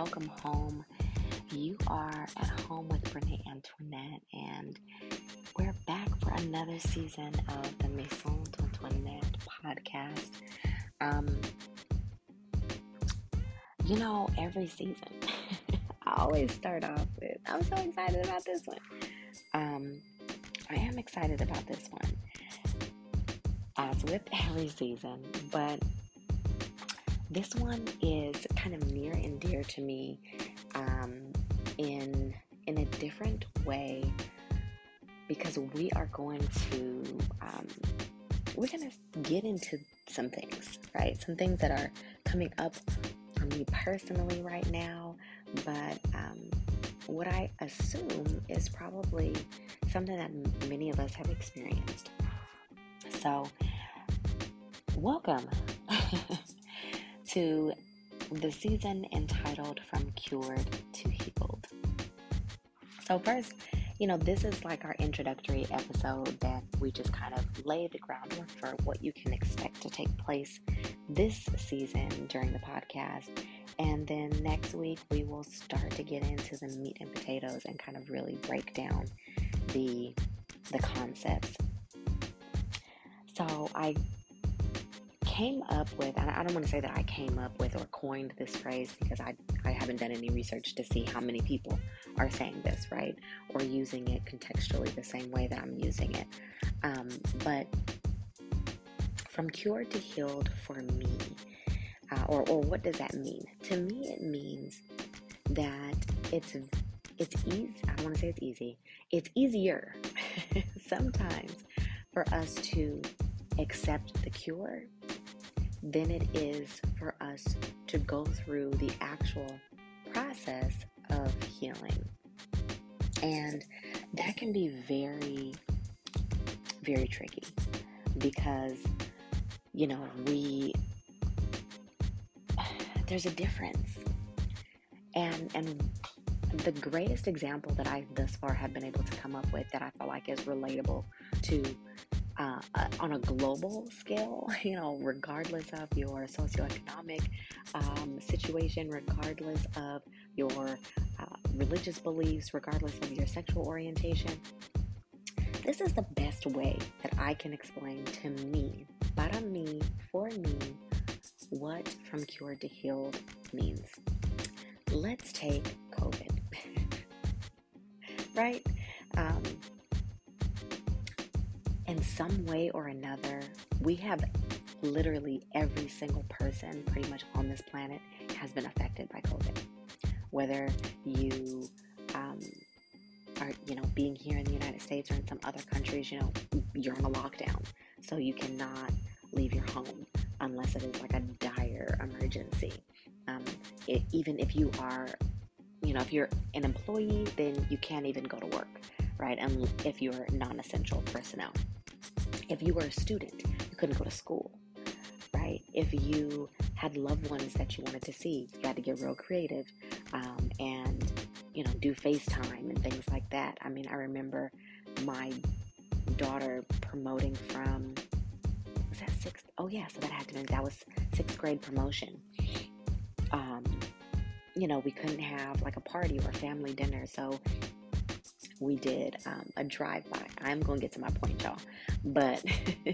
welcome home. You are at home with Brene Antoinette, and we're back for another season of the Maison d'Antoinette podcast. Um, you know, every season, I always start off with, I'm so excited about this one. Um, I am excited about this one, as with every season, but this one is kind of near and dear to me um, in in a different way because we are going to um, we're going to get into some things, right? Some things that are coming up for me personally right now, but um, what I assume is probably something that many of us have experienced. So, welcome. to the season entitled From Cured to Healed. So, first, you know, this is like our introductory episode that we just kind of lay the groundwork for what you can expect to take place this season during the podcast. And then next week, we will start to get into the meat and potatoes and kind of really break down the the concepts. So I came up with, I don't want to say that I came up with or coined this phrase because I, I haven't done any research to see how many people are saying this, right? Or using it contextually the same way that I'm using it. Um, but from cured to healed for me, uh, or, or what does that mean? To me, it means that it's it's easy. I don't want to say it's easy. It's easier sometimes for us to accept the cure than it is for us to go through the actual process of healing. And that can be very, very tricky because, you know, we, there's a difference. And, and the greatest example that I thus far have been able to come up with that I feel like is relatable to uh, on a global scale, you know, regardless of your socioeconomic um, situation, regardless of your uh, religious beliefs, regardless of your sexual orientation. This is the best way that I can explain to me, para me, for me, what from cured to healed means. Let's take COVID. right? Um, some way or another, we have literally every single person pretty much on this planet has been affected by COVID. Whether you um, are, you know, being here in the United States or in some other countries, you know, you're on a lockdown, so you cannot leave your home unless it is like a dire emergency. Um, it, even if you are, you know, if you're an employee, then you can't even go to work, right? And if you're non-essential personnel. If you were a student, you couldn't go to school, right? If you had loved ones that you wanted to see, you had to get real creative um, and, you know, do FaceTime and things like that. I mean, I remember my daughter promoting from, was that sixth? Oh, yeah, so that had to be, that was sixth grade promotion. Um, you know, we couldn't have like a party or family dinner. So we did um, a drive by. I'm going to get to my point, y'all. But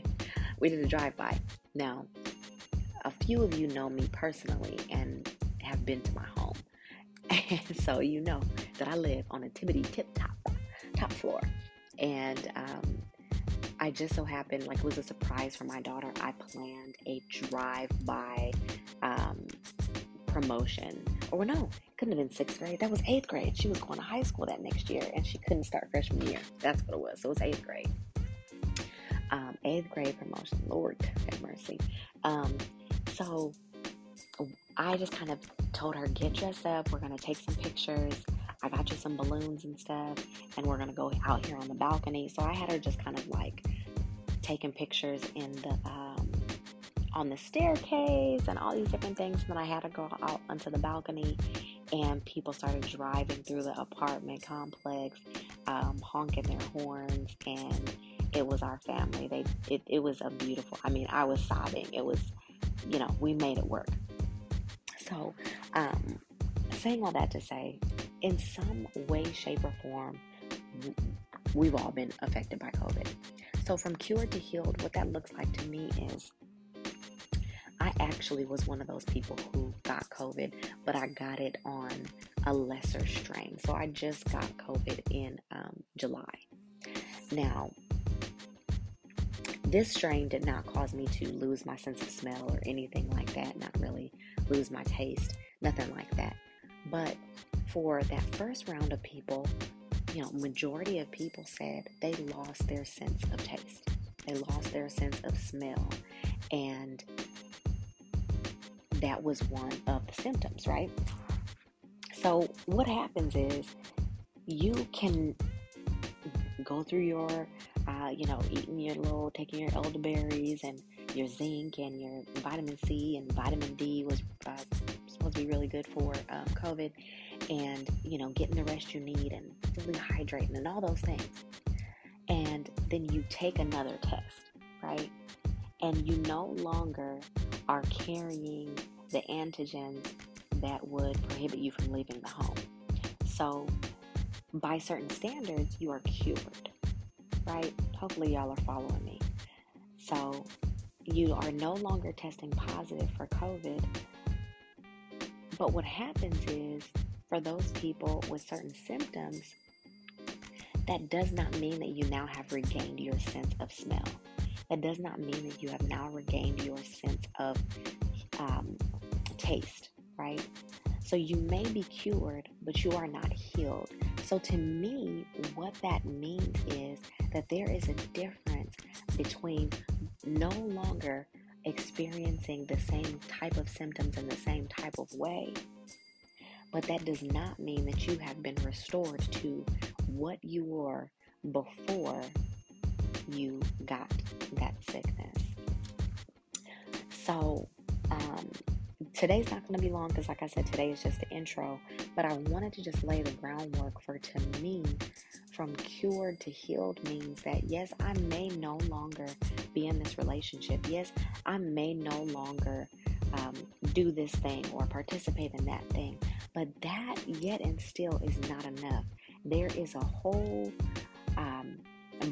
we did a drive by. Now, a few of you know me personally and have been to my home. And so you know that I live on a tibbity tip top, top floor. And um, I just so happened, like, it was a surprise for my daughter. I planned a drive by um, promotion. Or no, it couldn't have been sixth grade. That was eighth grade. She was going to high school that next year and she couldn't start freshman year. That's what it was. So it was eighth grade. Um, eighth grade promotion. Lord have mercy. Um, so I just kind of told her, get dressed up. We're to take some pictures. I got you some balloons and stuff. And we're to go out here on the balcony. So I had her just kind of like taking pictures in the, um, on the staircase and all these different things. And then I had to go out onto the balcony and people started driving through the apartment complex, um, honking their horns, and it was our family. They it, it was a beautiful. I mean, I was sobbing. It was, you know, we made it work. So, um, saying all that to say, in some way, shape, or form, we've all been affected by COVID. So, from cured to healed, what that looks like to me is actually was one of those people who got COVID, but I got it on a lesser strain. So, I just got COVID in um, July. Now, this strain did not cause me to lose my sense of smell or anything like that, not really lose my taste, nothing like that. But for that first round of people, you know, majority of people said they lost their sense of taste. They lost their sense of smell. And that was one of the symptoms, right? So, what happens is you can go through your, uh, you know, eating your little, taking your elderberries and your zinc and your vitamin C and vitamin D was uh, supposed to be really good for um, COVID, and you know, getting the rest you need and fully hydrating and all those things. And then you take another test, right? And you no longer are carrying the antigens that would prohibit you from leaving the home. So, by certain standards, you are cured, right? Hopefully, y'all are following me. So, you are no longer testing positive for COVID. But what happens is, for those people with certain symptoms, that does not mean that you now have regained your sense of smell. That does not mean that you have now regained your sense of um, taste, right? So you may be cured, but you are not healed. So to me, what that means is that there is a difference between no longer experiencing the same type of symptoms in the same type of way. But that does not mean that you have been restored to what you were before you got that sickness. So, um, today's not going to be long because, like I said, today is just the intro. But I wanted to just lay the groundwork for to me, from cured to healed means that yes, I may no longer be in this relationship. Yes, I may no longer um, do this thing or participate in that thing. But that yet and still is not enough. There is a whole um,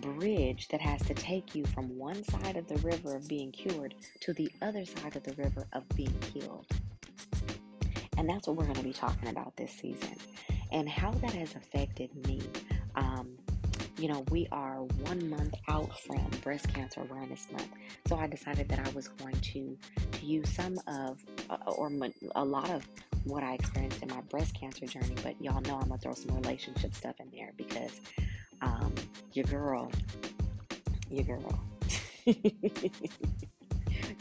bridge that has to take you from one side of the river of being cured to the other side of the river of being healed. And that's what we're going to be talking about this season and how that has affected me. Um, you know, we are one month out from Breast Cancer Awareness Month. So I decided that I was going to, to use some of, uh, or a lot of what I experienced in my breast cancer journey. But y'all know I'm to throw some relationship stuff in there because um, your girl, your girl.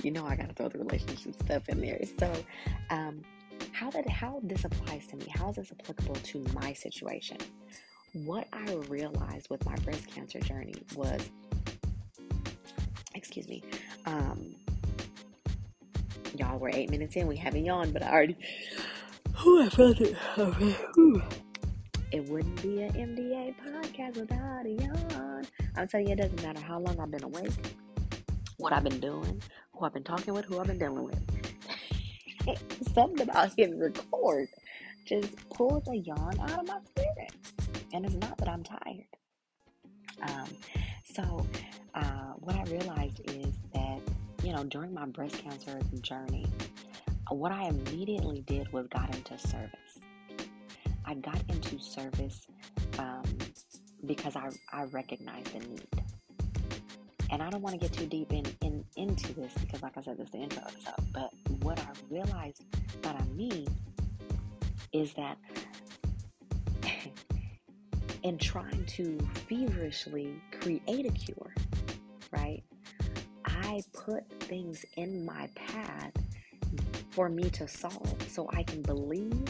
you know I gotta throw the relationship stuff in there. So, um, how that how this applies to me, how is this applicable to my situation? What I realized with my breast cancer journey was, excuse me, um, y'all were eight minutes in, we haven't yawned, but I already, oh, I felt it. It wouldn't be an MDA podcast without a yawn. I'm telling you, it doesn't matter how long I've been awake, what I've been doing, who I've been talking with, who I've been dealing with. Something about hitting record just pulls a yawn out of my spirit. And it's not that I'm tired. Um, so, uh, what I realized is that, you know, during my breast cancer journey, what I immediately did was got into service. I got into service um, because I, I recognize the need. And I don't want to get too deep in, in into this because, like I said, this is the intro episode. But what I realized that I mean is that in trying to feverishly create a cure, right? I put things in my path for me to solve so I can believe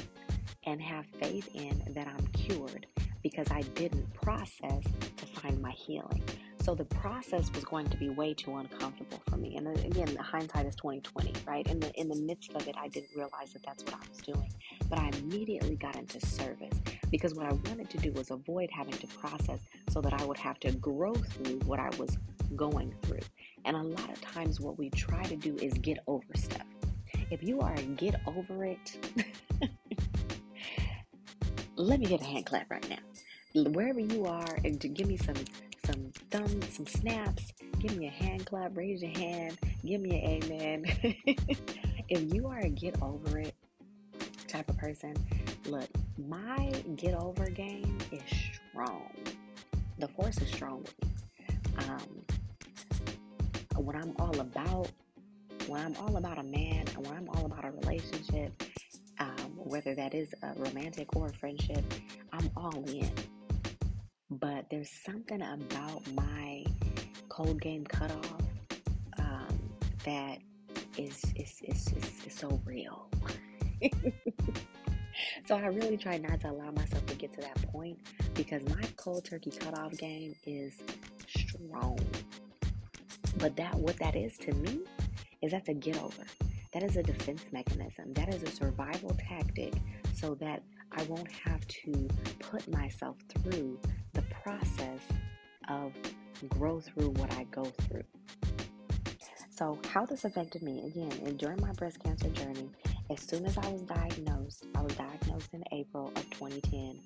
and have faith in that I'm cured because I didn't process to find my healing. So the process was going to be way too uncomfortable for me. And again, the hindsight is 2020, right? In the in the midst of it, I didn't realize that that's what I was doing. But I immediately got into service because what I wanted to do was avoid having to process so that I would have to grow through what I was going through. And a lot of times what we try to do is get over stuff. If you are a get over it let me get a hand clap right now. Wherever you are, and to give me some some thumbs, some snaps. Give me a hand clap, raise your hand, give me an amen. if you are a get over it type of person, look, my get over game is strong. The force is strong with me. Um, what I'm all about, when I'm all about a man, and when I'm all about a relationship, whether that is a romantic or a friendship, I'm all in. But there's something about my cold game cutoff um, that is, is, is, is, is so real. so I really try not to allow myself to get to that point because my cold turkey cutoff game is strong. But that what that is to me is that's a get over. That is a defense mechanism. That is a survival tactic so that I won't have to put myself through the process of grow through what I go through. So, how this affected me again during my breast cancer journey, as soon as I was diagnosed, I was diagnosed in April of 2010,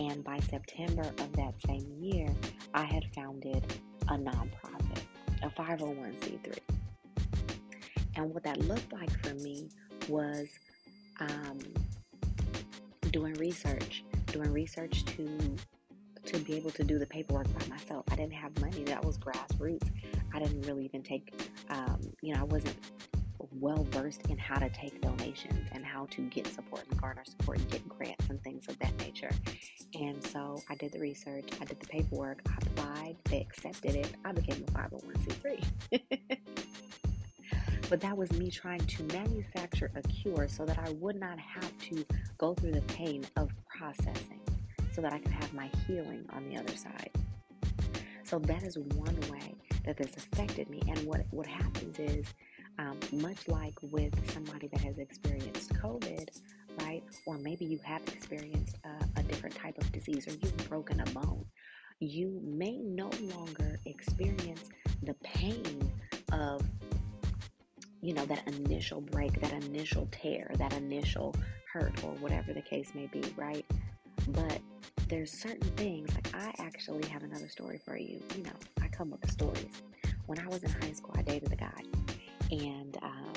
and by September of that same year, I had founded a nonprofit, a 501c3. And what that looked like for me was um, doing research, doing research to to be able to do the paperwork by myself. I didn't have money. That was grassroots. I didn't really even take, um, you know, I wasn't well versed in how to take donations and how to get support and garner support and get grants and things of that nature. And so I did the research, I did the paperwork, I applied, they accepted it, I became a 501c3. but that was me trying to manufacture a cure so that I would not have to go through the pain of processing so that I could have my healing on the other side. So that is one way that this affected me. And what, what happens is, um, much like with somebody that has experienced COVID, right? Or maybe you have experienced a, a different type of disease or you've broken a bone, you may no longer experience the pain of you know that initial break that initial tear that initial hurt or whatever the case may be right but there's certain things, like I actually have another story for you. You know, I come with stories. When I was in high school, I dated a guy, and um,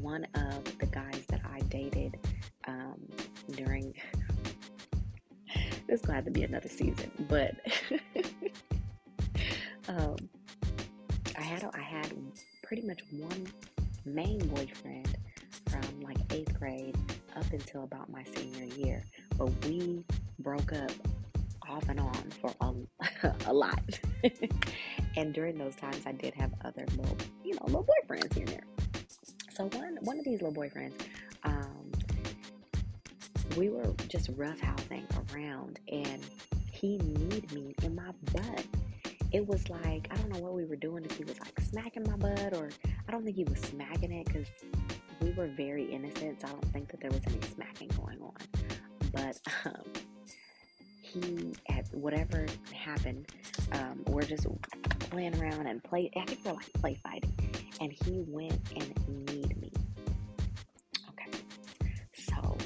one of the guys that I dated um, during this going to be another season, but pretty much one main boyfriend from like eighth grade up until about my senior year, but we broke up off and on for a, a lot. and during those times, I did have other little, you know, little boyfriends here and there. So one one of these little boyfriends, um, we were just roughhousing around, and he kneed me in my butt. It was like I don't know what we were doing. If he was like smacking my butt, or I don't think he was smacking it because we were very innocent, so I don't think that there was any smacking going on. But um, he, at whatever happened, um, we're just playing around and play. I think we're like play fighting, and he went and kneed me. Okay, so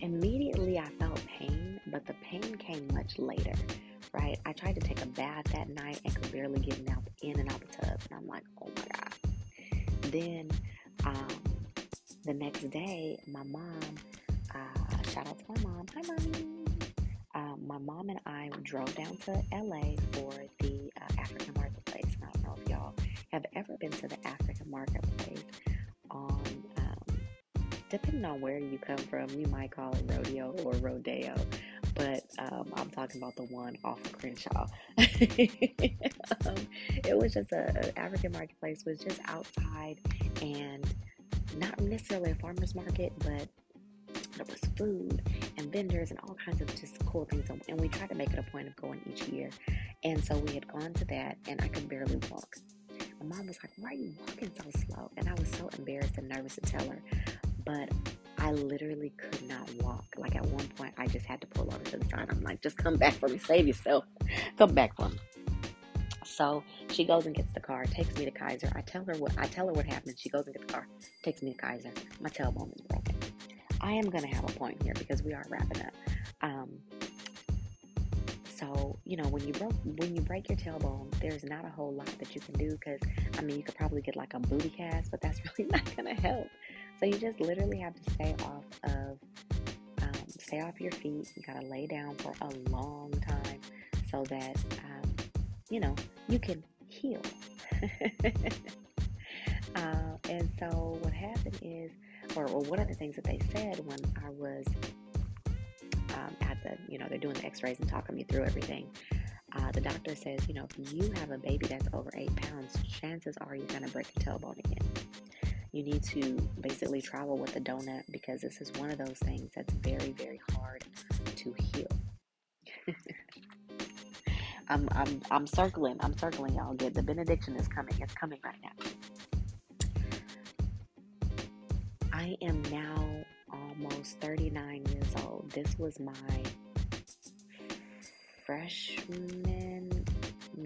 immediately I felt pain, but the pain came much later. Right, I tried to take a bath that night and could barely get out, in and out of the tub, and I'm like, oh my god. Then um, the next day, my mom, uh, shout out to my mom. Hi, mommy. Um, my mom and I drove down to LA for the uh, African Marketplace. And I don't know if y'all have ever been to the African Marketplace on, um, depending on where you come from, you might call it rodeo or rodeo but um, I'm talking about the one off of Crenshaw. um, it was just a, African marketplace was just outside and not necessarily a farmer's market, but there was food and vendors and all kinds of just cool things. And we tried to make it a point of going each year. And so we had gone to that, and I could barely walk. My mom was like, Why are you walking so slow? And I was so embarrassed and nervous to tell her. But I literally could not walk. Like at one point, I just had to pull over to the side. I'm like, Just come back for me. Save yourself. come back for me. So she goes and gets the car, takes me to Kaiser. I tell her what I tell her what happened. She goes and gets the car, takes me to Kaiser. My tailbone is broken. I am to have a point here because we are wrapping up. Um, so you know when you broke when you break your tailbone, there's not a whole lot that you can do because I mean you could probably get like a booty cast, but that's really not going to help. So you just literally have to stay off of um, stay off your feet. You got to lay down for a long time so that um, you know you can heal. uh, and so what happened is, or, or one of the things that they said when I was um, at the, you know, they're doing the x-rays and talking me through everything. Uh, the doctor says, you know, if you have a baby that's over eight pounds, chances are you're going to break your tailbone again. You need to basically travel with a donut because this is one of those things that's very, very hard to heal. I'm, I'm, I'm circling. I'm circling, y'all. Get the benediction is coming. It's coming right now. I am now almost 39 years old. This was my freshman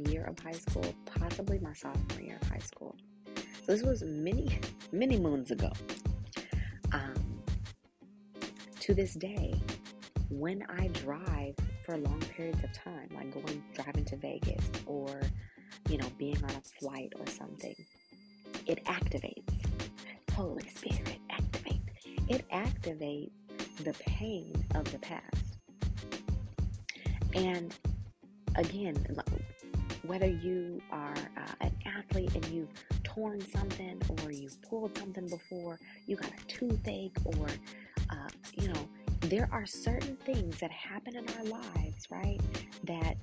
year of high school, possibly my sophomore year of high school. This was many, many moons ago. Um, to this day, when I drive for long periods of time, like going driving to Vegas or you know being on a flight or something, it activates. Holy Spirit activates. It activates the pain of the past. And again, whether you are uh, an athlete and you've torn something or you've pulled something before, you got a toothache, or uh, you know there are certain things that happen in our lives, right? That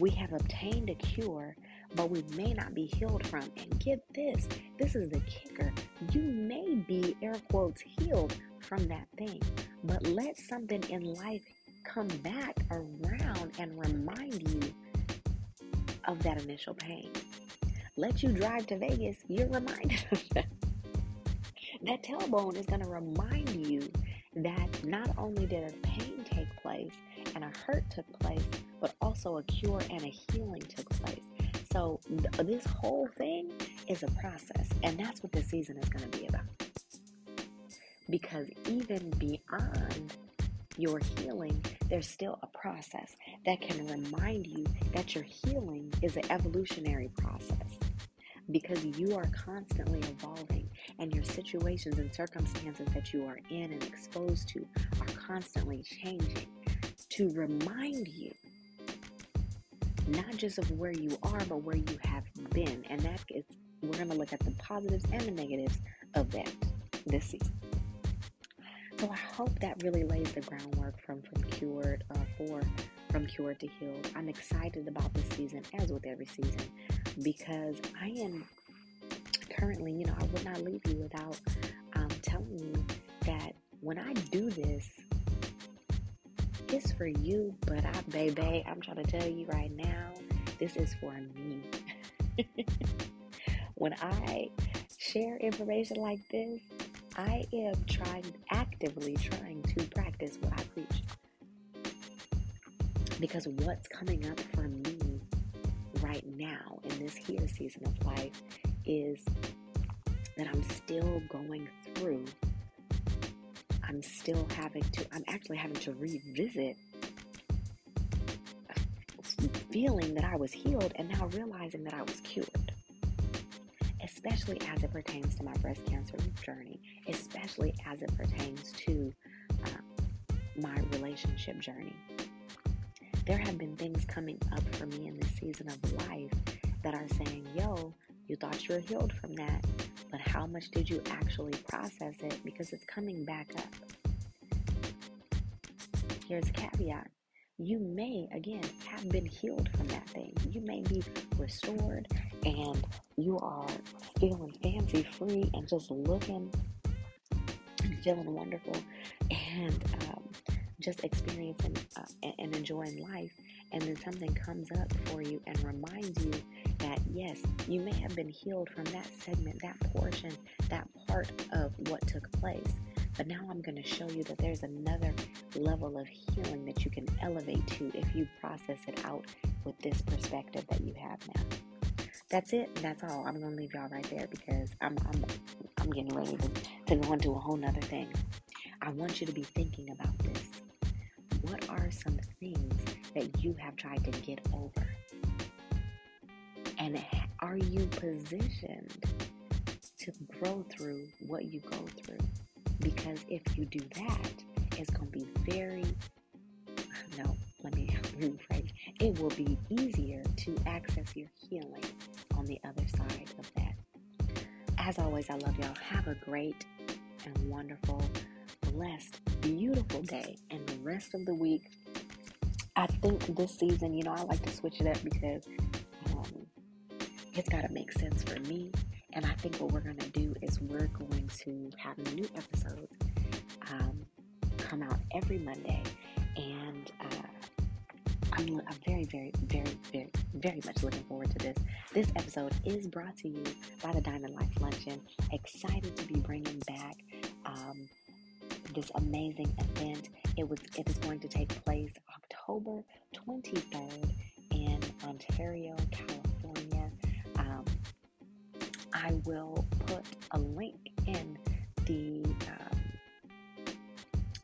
we have obtained a cure, but we may not be healed from. And get this this is the kicker. You may be, air quotes, healed from that thing, but let something in life come back around and remind you of that initial pain. Let you drive to Vegas, you're reminded of that. That tailbone is going to remind you that not only did a pain take place and a hurt took place, but also a cure and a healing took place. So, th- this whole thing is a process, and that's what this season is going to be about. Because even beyond your healing, there's still a process that can remind you that your healing is an evolutionary process because you are constantly evolving and your situations and circumstances that you are in and exposed to are constantly changing to remind you not just of where you are but where you have been. And that is we're going to look at the positives and the negatives of that this season so i hope that really lays the groundwork from from cured uh, for from cured to healed i'm excited about this season as with every season because I am currently, you know, I would not leave you without um, telling you that when I do this, it's for you, but I, baby, I'm trying to tell you right now, this is for me. when I share information like this, I am trying, actively trying to practice what I preach. Because what's coming up for me right now in this here season of life is that I'm still going through. I'm still having to, I'm actually having to revisit feeling that I was healed and now realizing that I was cured. Especially as it pertains to my breast cancer journey, especially as it pertains to uh, my relationship journey there have been things coming up for me in this season of life that are saying, yo, you thought you were healed from that, but how much did you actually process it? Because it's coming back up. Here's a caveat you may, again, have been healed from that thing. You may be restored and you are feeling fancy free and just looking and feeling wonderful. And um, just experiencing uh, and enjoying life, and then something comes up for you and reminds you that yes, you may have been healed from that segment, that portion, that part of what took place. But now I'm going to show you that there's another level of healing that you can elevate to if you process it out with this perspective that you have now. That's it. That's all. I'm to leave y'all right there because I'm, I'm, I'm getting ready to, to go into a whole nother thing. I want you to be thinking about this. What are some things that you have tried to get over? And are you positioned to grow through what you go through? Because if you do that, it's going to be very, no, let me rephrase. It will be easier to access your healing on the other side of that. As always, I love y'all. Have a great and wonderful, blessed, beautiful day and the rest of the week. I think this season, you know, I like to switch it up because um, it's got to make sense for me. And I think what we're going to do is we're going to have new episodes um, come out every Monday. And I'm, I'm very, very, very, very, very much looking forward to this. This episode is brought to you by the Diamond Life Luncheon. Excited to be bringing back um, this amazing event. It was. It is going to take place October 23rd in Ontario, California. Um, I will put a link in the um,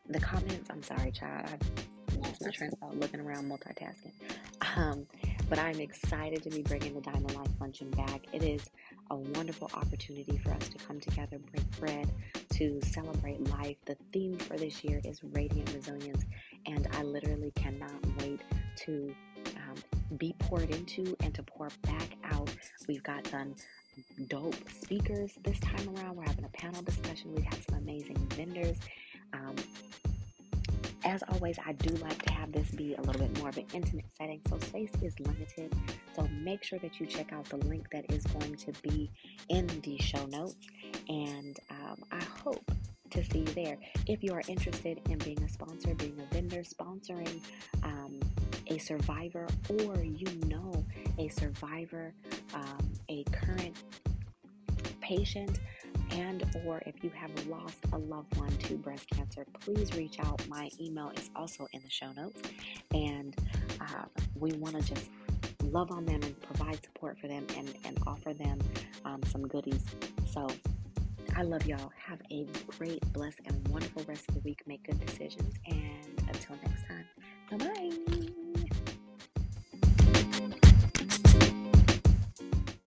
the comments. I'm sorry, child. I've my train of looking around multitasking. Um, but I'm excited to be bringing the Diamond Life Luncheon back. It is a wonderful opportunity for us to come together, break bread, to celebrate life. The theme for this year is radiant resilience, and I literally cannot wait to um, be poured into and to pour back out. We've got some dope speakers this time around. We're having a panel discussion. We've had some amazing vendors. As always, I do like to have this be a little bit more of an intimate setting, so space is limited. So make sure that you check out the link that is going to be in the show notes, and um, I hope to see you there. If you are interested in being a sponsor, being a vendor, sponsoring um, a survivor, or you know a survivor, um, a current patient and or if you have lost a loved one to breast cancer please reach out. My email is also in the show notes. And uh, we want to just love on them and provide support for them and, and offer them um, some goodies. So i love y'all. Have a great blessed and wonderful rest of the week. Make good decisions. And until next time bye bye